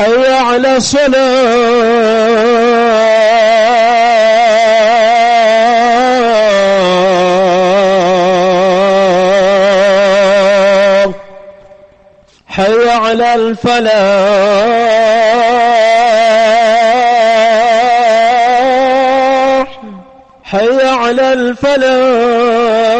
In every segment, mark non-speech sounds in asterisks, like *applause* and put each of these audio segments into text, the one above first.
حي على الصلاة حي على الفلاح. حي على الفلاح.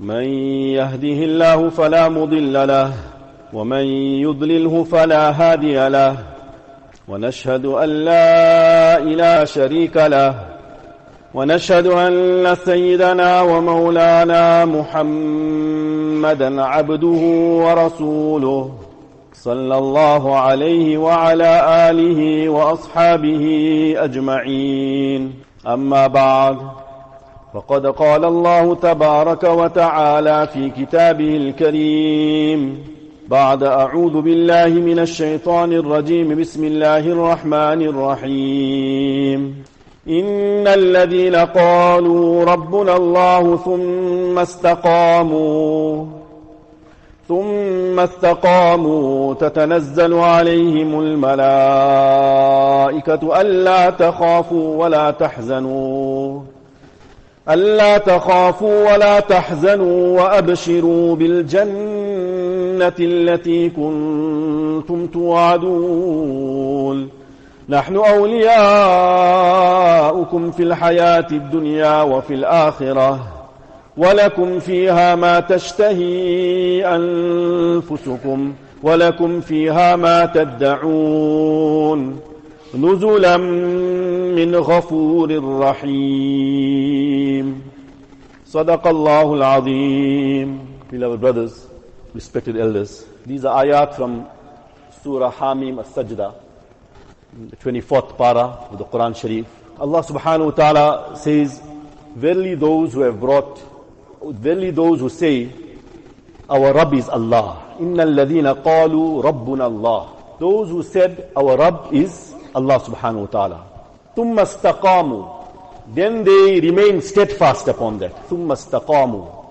من يهده الله فلا مضل له ومن يضلله فلا هادي له ونشهد أن لا إله شريك له ونشهد أن سيدنا ومولانا محمدا عبده ورسوله صلى الله عليه وعلى آله وأصحابه أجمعين. أما بعد فقد قال الله تبارك وتعالى في كتابه الكريم. بعد أعوذ بالله من الشيطان الرجيم. بسم الله الرحمن الرحيم. إن الذين قالوا ربنا الله ثم استقاموا ثم استقاموا تتنزل عليهم الملائكة ألا تخافوا ولا تحزنوا. ألا تخافوا ولا تحزنوا وأبشروا بالجنة التي كنتم توعدون. نحن أولياؤكم في الحياة الدنيا وفي الآخرة ولكم فيها ما تشتهي أنفسكم ولكم فيها ما تدعون. نزلا من غفور رحيم صدق الله العظيم Beloved brothers, respected elders, these are ayat from Surah Hamim As-Sajda, the 24th para of the Quran Sharif. Allah subhanahu wa ta'ala says, Verily those who have brought, verily those who say, Our Rabb is Allah. Inna alladhina qalu Rabbuna Allah. Those who said, Our Rabb is Allah subhanahu wa ta'ala. Thumma istaqamu. Then they remain steadfast upon that. Thumma istaqamu.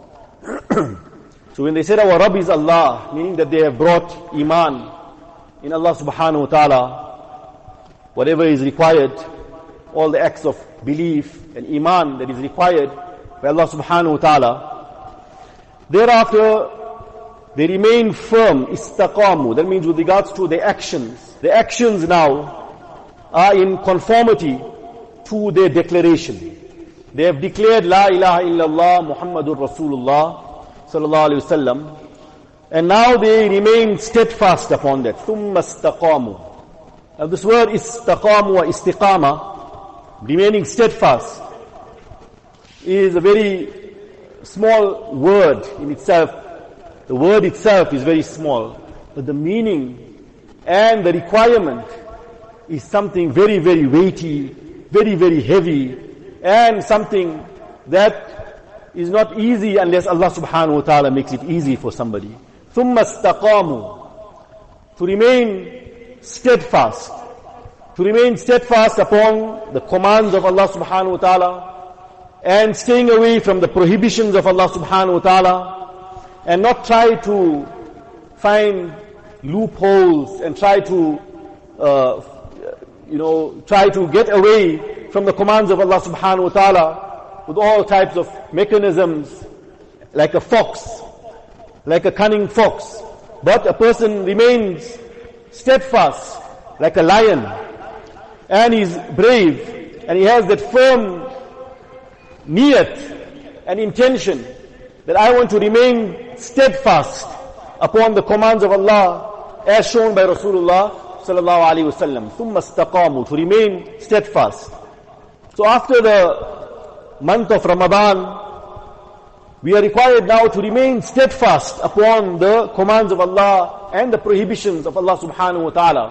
*clears throat* so when they said our Rabb is Allah, meaning that they have brought Iman in Allah subhanahu wa ta'ala, whatever is required, all the acts of belief and Iman that is required by Allah subhanahu wa ta'ala. Thereafter, they remain firm, istaqamu. That means with regards to their actions. The actions now are in conformity to their declaration. They have declared La ilaha illallah Muhammadur Rasulullah sallallahu alayhi wasallam. And now they remain steadfast upon that. ثُمَّ اسْتَقَامُوا Now this word istaqamu or istiqama, remaining steadfast, is a very small word in itself. The word itself is very small, but the meaning and the requirement is something very, very weighty, very, very heavy, and something that is not easy unless Allah subhanahu wa ta'ala makes it easy for somebody. ثُمَّ اسْتَقَامُوا To remain steadfast. To remain steadfast upon the commands of Allah subhanahu wa ta'ala and staying away from the prohibitions of Allah subhanahu wa ta'ala and not try to find loopholes and try to, uh, you know, try to get away from the commands of Allah subhanahu wa ta'ala with all types of mechanisms like a fox like a cunning fox. But a person remains steadfast like a lion. And he's brave. And he has that firm niyat and intention that I want to remain steadfast upon the commands of Allah as shown by Rasulullah sallallahu alaihi wasallam. ثم استقاموا to remain steadfast. So after the month of Ramadan, we are required now to remain steadfast upon the commands of Allah and the prohibitions of Allah subhanahu wa ta'ala.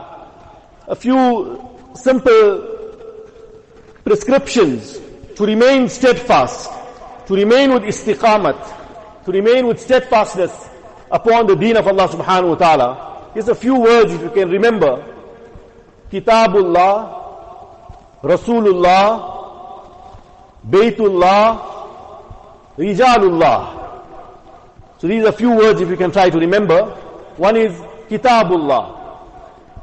A few simple prescriptions to remain steadfast, to remain with istiqamat, to remain with steadfastness upon the deen of Allah subhanahu wa ta'ala. Here's a few words if you can remember. Kitabullah, Rasulullah, Baytullah, Rijalullah. So these are few words if you can try to remember. One is Kitabullah.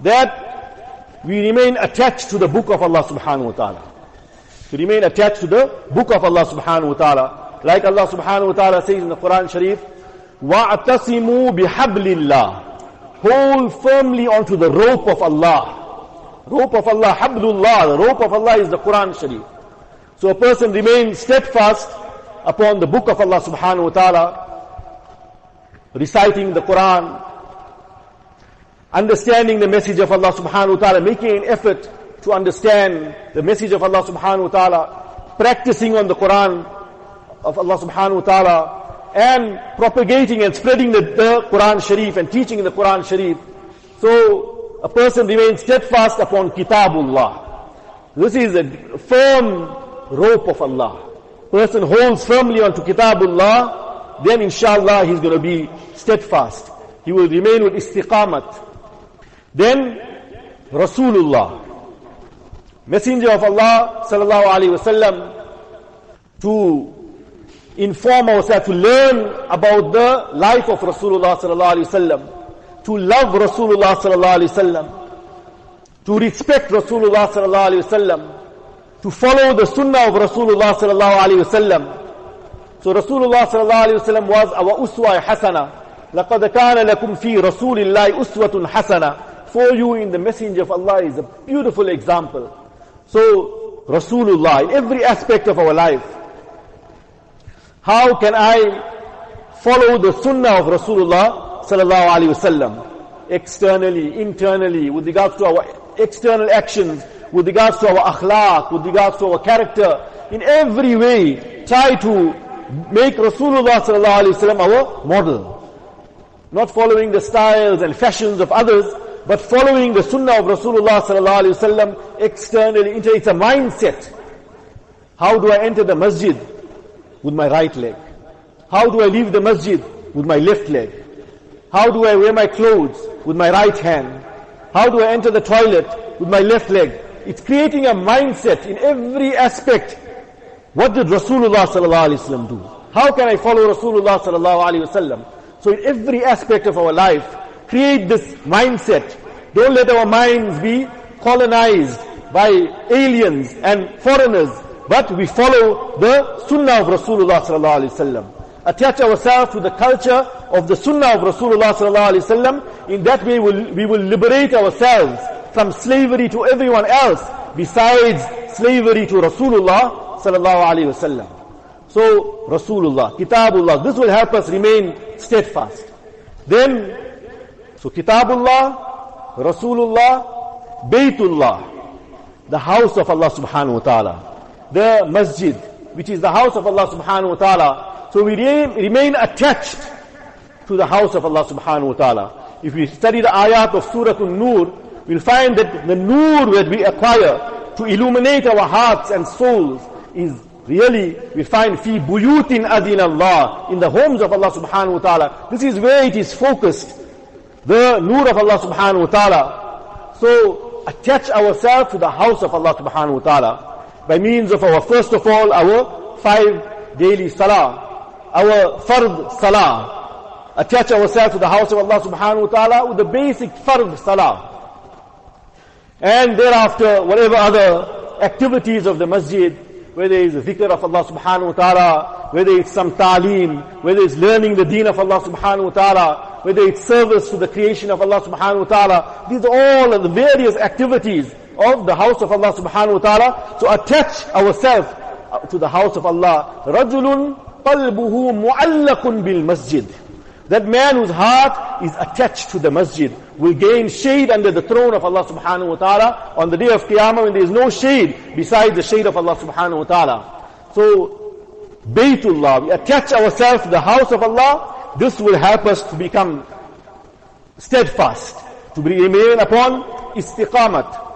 That we remain attached to the book of Allah subhanahu wa ta'ala. To remain attached to the book of Allah subhanahu wa ta'ala. Like Allah subhanahu wa ta'ala says in the Quran Sharif, وَاعْتَصِمُوا بِحَبْلِ اللَّهِ Hold firmly onto the rope of Allah. Rope of Allah, Hablullah. The rope of Allah is the Quran Sharif. So a person remains steadfast upon the book of Allah subhanahu wa ta'ala, reciting the Quran, understanding the message of Allah subhanahu wa ta'ala, making an effort to understand the message of Allah subhanahu wa ta'ala, practicing on the Quran of Allah subhanahu wa ta'ala, and propagating and spreading the, the Quran Sharif and teaching the Quran Sharif. So a person remains steadfast upon Kitabullah. This is a firm rope of Allah person holds firmly onto Kitabullah, then inshallah he's going to be steadfast. He will remain with istiqamat. Then Rasulullah, Messenger of Allah sallallahu alaihi wasallam, to inform ourselves, to learn about the life of Rasulullah sallallahu alaihi wasallam, to love Rasulullah sallallahu alaihi wasallam, to respect Rasulullah sallallahu alaihi wasallam, to follow the sunnah of Rasulullah sallallahu alayhi wasallam. So Rasulullah sallallahu alayhi wasallam was our uswa hasana. لَقَدْ كَانَ لَكُمْ فِي رَسُولِ اللَّهِ أُسْوَةٌ حَسَنَةٌ For you in the messenger of Allah is a beautiful example. So Rasulullah in every aspect of our life. how can I follow the sunnah of Rasulullah sallallahu alayhi wasallam? Externally, internally, with regards to our external actions, with regards to our akhlaq, with regards to our character, in every way, try to make Rasulullah sallallahu alaihi wasallam our model. Not following the styles and fashions of others, but following the sunnah of Rasulullah sallallahu alaihi wasallam externally. It's a mindset. How do I enter the masjid? With my right leg. How do I leave the masjid? With my left leg. How do I wear my clothes? With my right hand. How do I enter the toilet? With my left leg. It's creating a mindset in every aspect. What did Rasulullah sallallahu alaihi wasallam do? How can I follow Rasulullah sallallahu alaihi wasallam? So in every aspect of our life, create this mindset. Don't let our minds be colonized by aliens and foreigners, but we follow the sunnah of Rasulullah sallallahu alaihi wasallam. attach ourselves to the culture of the sunnah of Rasulullah sallallahu alaihi wasallam. In that way, we'll, we will liberate ourselves from slavery to everyone else besides slavery to Rasulullah sallallahu alaihi wasallam. So, Rasulullah, Kitabullah, this will help us remain steadfast. Then, so Kitabullah, Rasulullah, Baytullah, the house of Allah subhanahu wa ta'ala, the masjid, which is the house of Allah subhanahu wa ta'ala. So we remain attached to the house of Allah subhanahu wa ta'ala. If we study the ayat of Surah An-Nur, we'll find that the nur that we acquire to illuminate our hearts and souls is really, we find fi buyutin adin Allah, in the homes of Allah subhanahu wa ta'ala. This is where it is focused. The nur of Allah subhanahu wa ta'ala. So, attach ourselves to the house of Allah subhanahu wa ta'ala by means of our, first of all, our five daily salah, our fard salah. Attach ourselves to the house of Allah subhanahu wa ta'ala with the basic fard salah. And thereafter, whatever other activities of the masjid, whether it's dhikr of Allah subhanahu wa ta'ala, whether it's some ta'aleem, whether it's learning the deen of Allah subhanahu wa ta'ala, whether it's service to the creation of Allah subhanahu wa ta'ala, these are all the various activities of the house of Allah subhanahu wa ta'ala. So attach ourselves to the house of Allah. رَجُلٌ قَلْبُهُ مُعَلَّقٌ بِالْمَسْجِدِ that man whose heart is attached to the masjid will gain shade under the throne of Allah subhanahu wa ta'ala on the day of Qiyamah when there is no shade besides the shade of Allah subhanahu wa ta'ala. So, Baytullah, we attach ourselves to the house of Allah, this will help us to become steadfast, to remain upon istiqamat.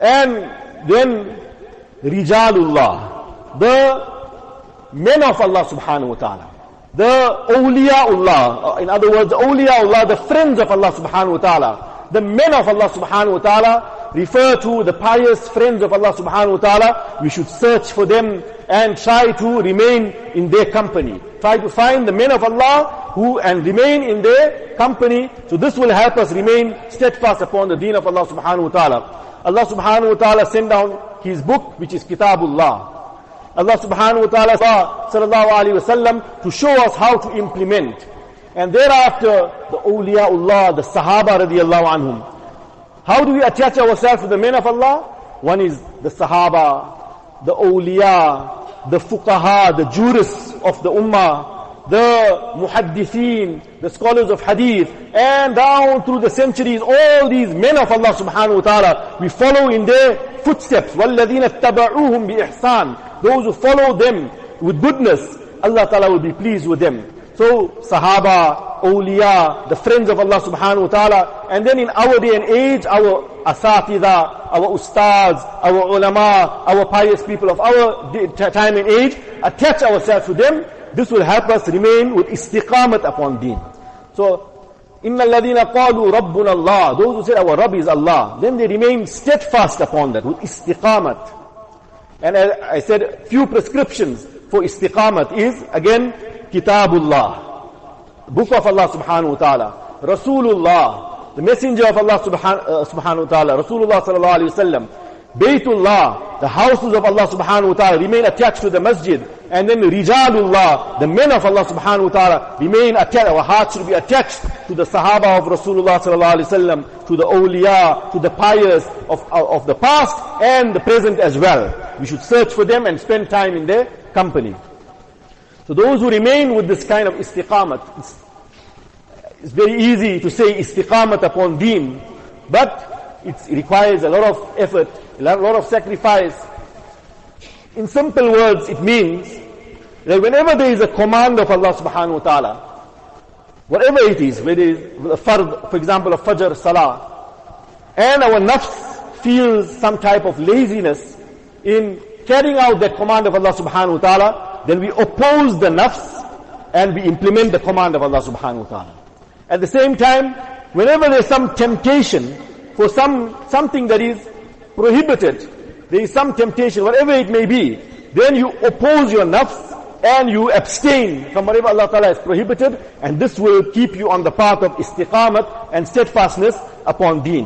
and then, Rijalullah, the men of Allah subhanahu wa ta'ala the awliyaullah, uh, in other words, awliyaullah, the friends of Allah subhanahu wa ta'ala, the men of Allah subhanahu wa ta'ala, refer to the pious friends of Allah subhanahu wa ta'ala. We should search for them and try to remain in their company. Try to find the men of Allah who and remain in their company. So this will help us remain steadfast upon the deen of Allah subhanahu wa ta'ala. Allah subhanahu wa ta'ala sent down His book which is Kitabullah. Allah subhanahu wa ta'ala saw sallallahu alayhi wasallam to show us how to implement. And thereafter, the awliyaullah, the sahaba radiallahu anhum. How do we attach ourselves to the men of Allah? One is the sahaba, the awliya, the fuqaha, the jurists of the ummah, the muhaddithin, the scholars of hadith, and down through the centuries, all these men of Allah subhanahu wa ta'ala, we follow in their footsteps. وَالَّذِينَ اتَّبَعُوهُمْ بِإِحْسَانٍ Those who follow them with goodness, Allah ta'ala will be pleased with them. So, Sahaba, awliya, the friends of Allah subhanahu wa ta'ala, and then in our day and age, our asatida, our ustads, our ulama, our pious people of our time and age, attach ourselves to them, this will help us remain with istiqamat upon deen. So, إِنَّ الَّذِينَ قَالُوا رَبُّنَا اللَّهِ Those who say our Rabb is Allah, then they remain steadfast upon that with istiqamat. And I said, few prescriptions for istiqamat is, again, Kitabullah, Book of Allah subhanahu wa ta'ala, Rasulullah, the Messenger of Allah uh, subhanahu wa ta'ala, Rasulullah sallallahu alayhi wa sallam, Baytullah, the houses of Allah subhanahu wa ta'ala remain attached to the masjid. And then Rijalullah, the men of Allah subhanahu wa ta'ala remain attached, our hearts should be attached to the Sahaba of Rasulullah sallallahu alayhi wasallam, to the awliya, to the pious of, of the past and the present as well. We should search for them and spend time in their company. So those who remain with this kind of istiqamat, it's, it's very easy to say istiqamat upon deen, but it requires a lot of effort, a lot of sacrifice. In simple words, it means that whenever there is a command of Allah subhanahu wa ta'ala, whatever it is, whether it is fard, for example, a fajr salah, and our nafs feels some type of laziness in carrying out that command of Allah subhanahu wa ta'ala, then we oppose the nafs and we implement the command of Allah subhanahu wa ta'ala. At the same time, whenever there's some temptation for some, something that is prohibited, there is some temptation, whatever it may be, then you oppose your nafs and you abstain from whatever Allah Ta'ala has prohibited and this will keep you on the path of istiqamat and steadfastness upon deen.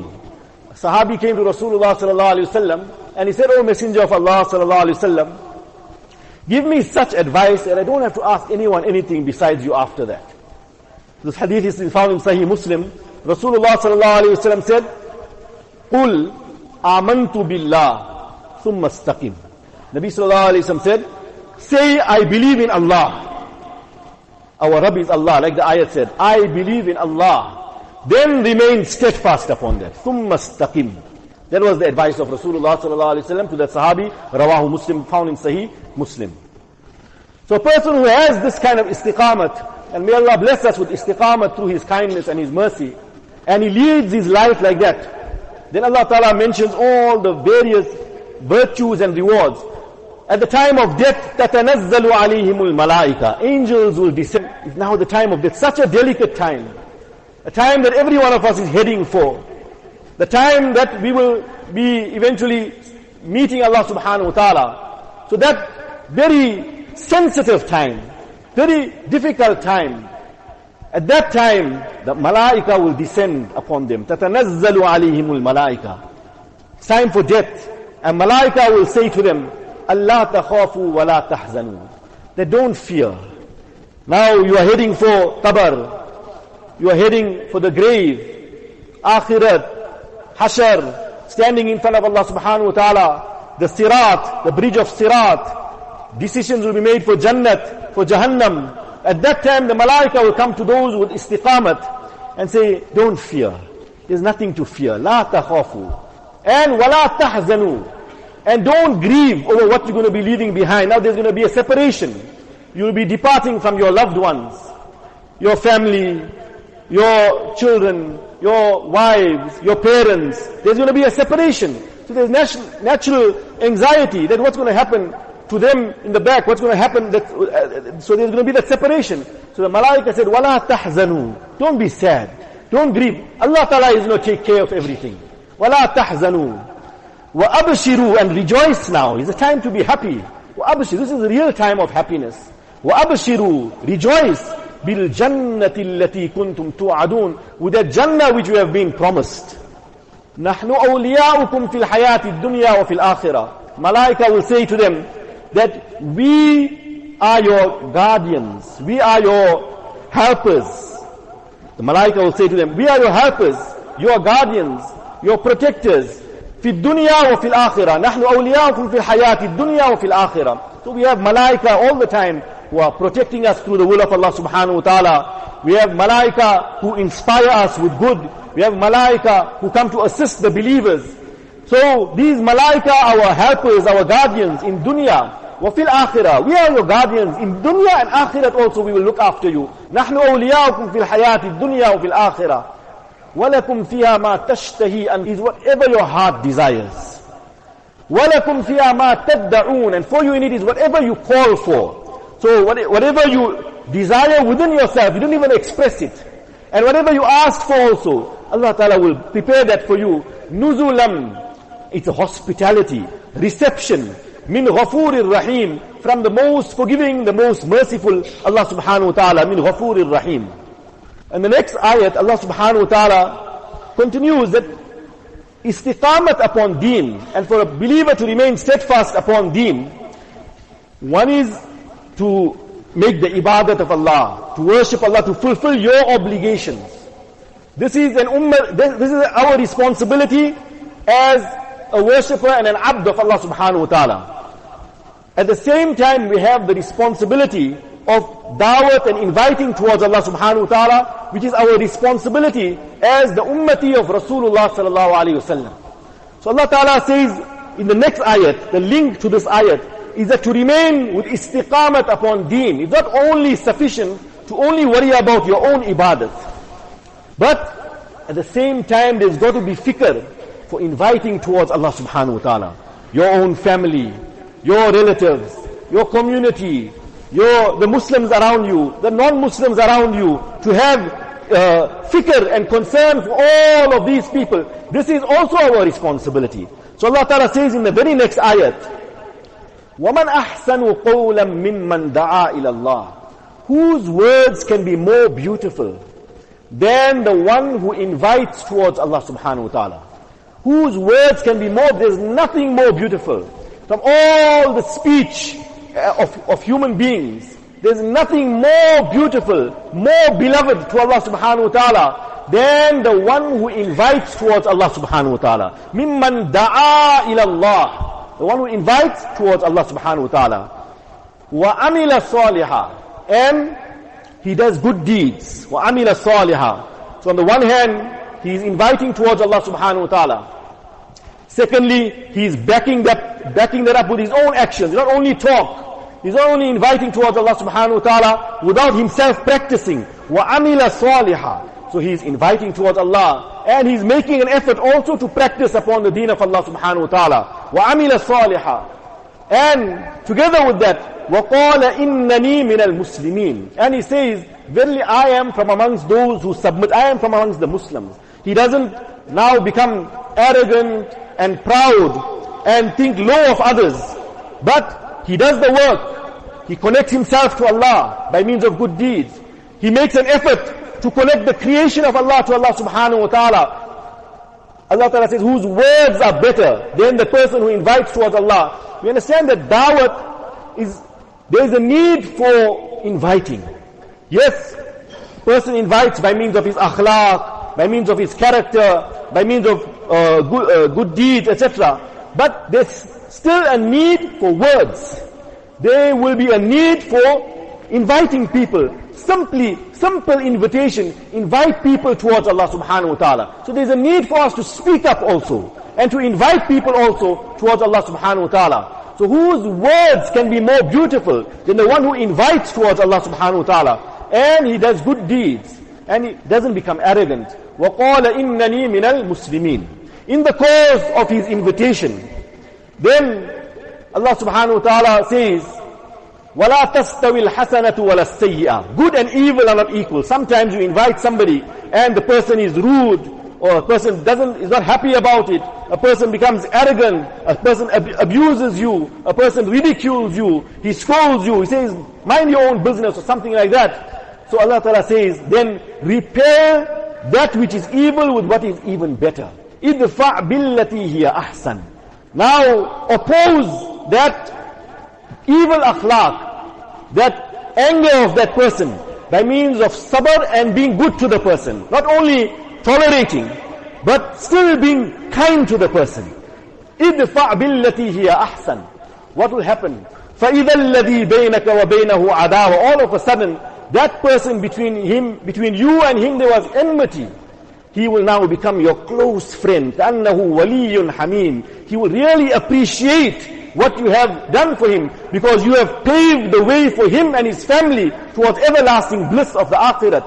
A Sahabi came to Rasulullah sallallahu alaihi wasallam and he said, "O Messenger of Allah sallallahu alaihi wasallam, Give me such advice that I don't have to ask anyone anything besides you after that. This hadith is found in Sahih Muslim. Rasulullah sallallahu alayhi wa said, قُلْ آمَنْتُ بِاللَّهِ ثُمَّ اسْتَقِمْ Nabi sallallahu alayhi wa said, say I believe in Allah. Our Rabb is Allah, like the ayat said, I believe in Allah. Then remain steadfast upon that. ثُمَّ اسْتَقِمْ That was the advice of Rasulullah sallallahu alayhi wa to that Sahabi, Rawahu Muslim, found in Sahih Muslim. So a person who has this kind of istiqamat, and may Allah bless us with istiqamah through His kindness and His mercy. And he leads his life like that. Then Allah Ta'ala mentions all the various virtues and rewards. At the time of death, تَتَنَزَّلُ عَلَيْهِمُ الْمَلَائِكَةِ Angels will descend. It's now the time of death. Such a delicate time. A time that every one of us is heading for. The time that we will be eventually meeting Allah subhanahu wa ta'ala. So that very sensitive time very difficult time. At that time, the malaika will descend upon them. تَتَنَزَّلُ عَلَيْهِمُ الْمَلَائِكَةِ It's time for death. And malaika will say to them, Alla takhafu wa la tahzanu. They don't fear. Now you are heading for qabr. You are heading for the grave. Akhirat. Hashar. Standing in front of Allah subhanahu wa ta'ala. The sirat. The bridge of sirat. Decisions will be made for jannat for Jahannam. At that time the malaika will come to those with istiqamat and say, don't fear. There's nothing to fear. La takhafu. And wala tahzanu. And don't grieve over what you're going to be leaving behind. Now there's going to be a separation. You'll be departing from your loved ones, your family, your children, your wives, your parents. There's going to be a separation. So there's natural anxiety that what's going to happen to them in the back, what's going to happen? That, uh, so there's going to be that separation. So the malaika said, وَلَا تَحْزَنُوا Don't be sad. Don't grieve. Allah Ta'ala is going to take care of everything. وَلَا تَحْزَنُوا وَأَبْشِرُوا And rejoice now. It's a time to be happy. وَأَبْشِرُوا This is the real time of happiness. وَأَبْشِرُوا Rejoice. بِالْجَنَّةِ الَّتِي كُنْتُمْ تُوعَدُونَ With the Jannah which you have been promised. نَحْنُ أَوْلِيَاؤُكُمْ فِي الْحَيَاةِ الدُّنْيَا وَفِي الْآخِرَةِ Malaika will say to them, that we are your guardians, we are your helpers. The malaika will say to them, we are your helpers, your guardians, your protectors. في الدنيا وفي الآخرة نحن أولياؤكم في الحياة الدنيا وفي الآخرة So we have malaika all the time who are protecting us through the will of Allah subhanahu wa ta'ala. We have malaika who inspire us with good. We have malaika who come to assist the believers. So these malaika, our helpers, our guardians in dunya, وفي الآخرة, we are your guardians in dunya and akhirat also we will look after you. نحن أولياؤكم في الحياة الدنيا وفي الآخرة. ولكم فيها ما تشتهي and is whatever your heart desires. ولكم فيها ما تدعون and for you in it is whatever you call for. So whatever you desire within yourself, you don't even express it. And whatever you ask for also, Allah Ta'ala will prepare that for you. Nuzulam it's a hospitality, reception. Min ghafurir rahim. From the most forgiving, the most merciful Allah subhanahu wa ta'ala. Min ghafurir rahim. And the next ayat, Allah subhanahu wa ta'ala continues that istiqamat upon deen and for a believer to remain steadfast upon deen, one is to make the ibadat of Allah, to worship Allah, to fulfill your obligations. This is an ummah, this is our responsibility as a worshipper and an abd of Allah subhanahu wa ta'ala. At the same time, we have the responsibility of da'wat and inviting towards Allah subhanahu wa ta'ala, which is our responsibility as the ummati of Rasulullah sallallahu alayhi wasallam. So Allah ta'ala says in the next ayat, the link to this ayat, is that to remain with istiqamat upon deen is not only sufficient to only worry about your own ibadat, but at the same time there's got to be fikr for inviting towards Allah subhanahu wa ta'ala. Your own family, your relatives, your community, your, the Muslims around you, the non-Muslims around you, to have uh, fikr and concern for all of these people. This is also our responsibility. So Allah Ta'ala says in the very next ayat, وَمَنْ أَحْسَنُ قَوْلًا مِمَّنْ دَعَا إِلَى اللَّهِ Whose words can be more beautiful than the one who invites towards Allah subhanahu wa ta'ala whose words can be more, there's nothing more beautiful. From all the speech uh, of, of human beings, there's nothing more beautiful, more beloved to Allah subhanahu wa ta'ala than the one who invites towards Allah subhanahu wa ta'ala. Mimman da'a ila Allah. The one who invites towards Allah subhanahu wa ta'ala. Wa amila salihah. And he does good deeds. Wa amila salihah. So on the one hand, he is inviting towards Allah subhanahu wa ta'ala. Secondly, he is backing that, backing that up with his own actions. Not only talk He's not only inviting towards Allah subhanahu wa ta'ala without himself practicing. Wa amila salihah. So he's inviting towards Allah and he's making an effort also to practice upon the deen of Allah subhanahu wa ta'ala. وَعَمِلَ صَالِحًا And together with that, وَقَالَ إِنَّنِي مِنَ الْمُسْلِمِينَ And he says, Verily I am from amongst those who submit, I am from amongst the Muslims. He doesn't now become arrogant and proud and think low of others. But he does the work. He connects himself to Allah by means of good deeds. He makes an effort to connect the creation of Allah to Allah subhanahu wa ta'ala. Allah ta'ala says, whose words are better than the person who invites towards Allah. We understand that da'wat is, there is a need for inviting. Yes, person invites by means of his akhlaq, by means of his character, by means of uh, good, uh, good deeds, etc. But there's still a need for words. There will be a need for inviting people simply, simple invitation, invite people towards Allah subhanahu wa ta'ala. So there's a need for us to speak up also, and to invite people also towards Allah subhanahu wa ta'ala. So whose words can be more beautiful than the one who invites towards Allah subhanahu wa ta'ala, and he does good deeds, and he doesn't become arrogant. وَقَالَ إِنَّنِي مِنَ الْمُسْلِمِينَ In the course of his invitation, then Allah subhanahu wa ta'ala says, وَلَا تَسْتَوِي الْحَسَنَةُ وَلَا السَّيِّئَةُ Good and evil are not equal. Sometimes you invite somebody and the person is rude or a person doesn't, is not happy about it. A person becomes arrogant. A person ab- abuses you. A person ridicules you. He scolds you. He says, mind your own business or something like that. So Allah Ta'ala says, then repair that which is evil with what is even better. idfa billati hiya ahsan. Now oppose that evil akhlaq that anger of that person by means of sabr and being good to the person. Not only tolerating, but still being kind to the person. idfa billati hiya ahsan. What will happen? فَإِذَا الَّذِي بَيْنَكَ وَبَيْنَهُ عَدَاوَةٌ All of a sudden, that person between him, between you and him, there was enmity. He will now become your close friend. كَأَنَّهُ وَلِيٌّ حَمِيمٌ He will really appreciate what you have done for him because you have paved the way for him and his family towards everlasting bliss of the akhirat.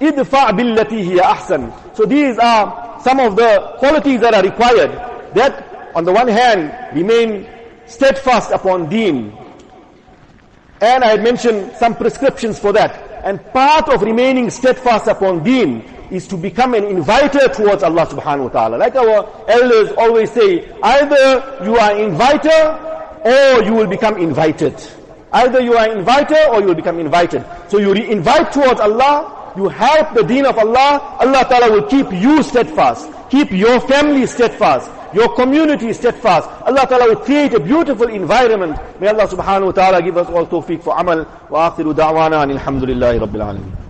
idfa billati hiya ahsan. So these are some of the qualities that are required. That on the one hand remain steadfast upon deen. And I had mentioned some prescriptions for that. And part of remaining steadfast upon deen is to become an inviter towards Allah subhanahu wa ta'ala. Like our elders always say, either you are inviter or you will become invited. Either you are inviter or you will become invited. So you invite towards Allah, you help the deen of Allah, Allah Ta'ala will keep you steadfast, keep your family steadfast, your community steadfast. Allah Ta'ala will create a beautiful environment. May Allah subhanahu wa ta'ala give us all tawfiq for amal. Wa akhiru da'wana alhamdulillahi rabbil alameen.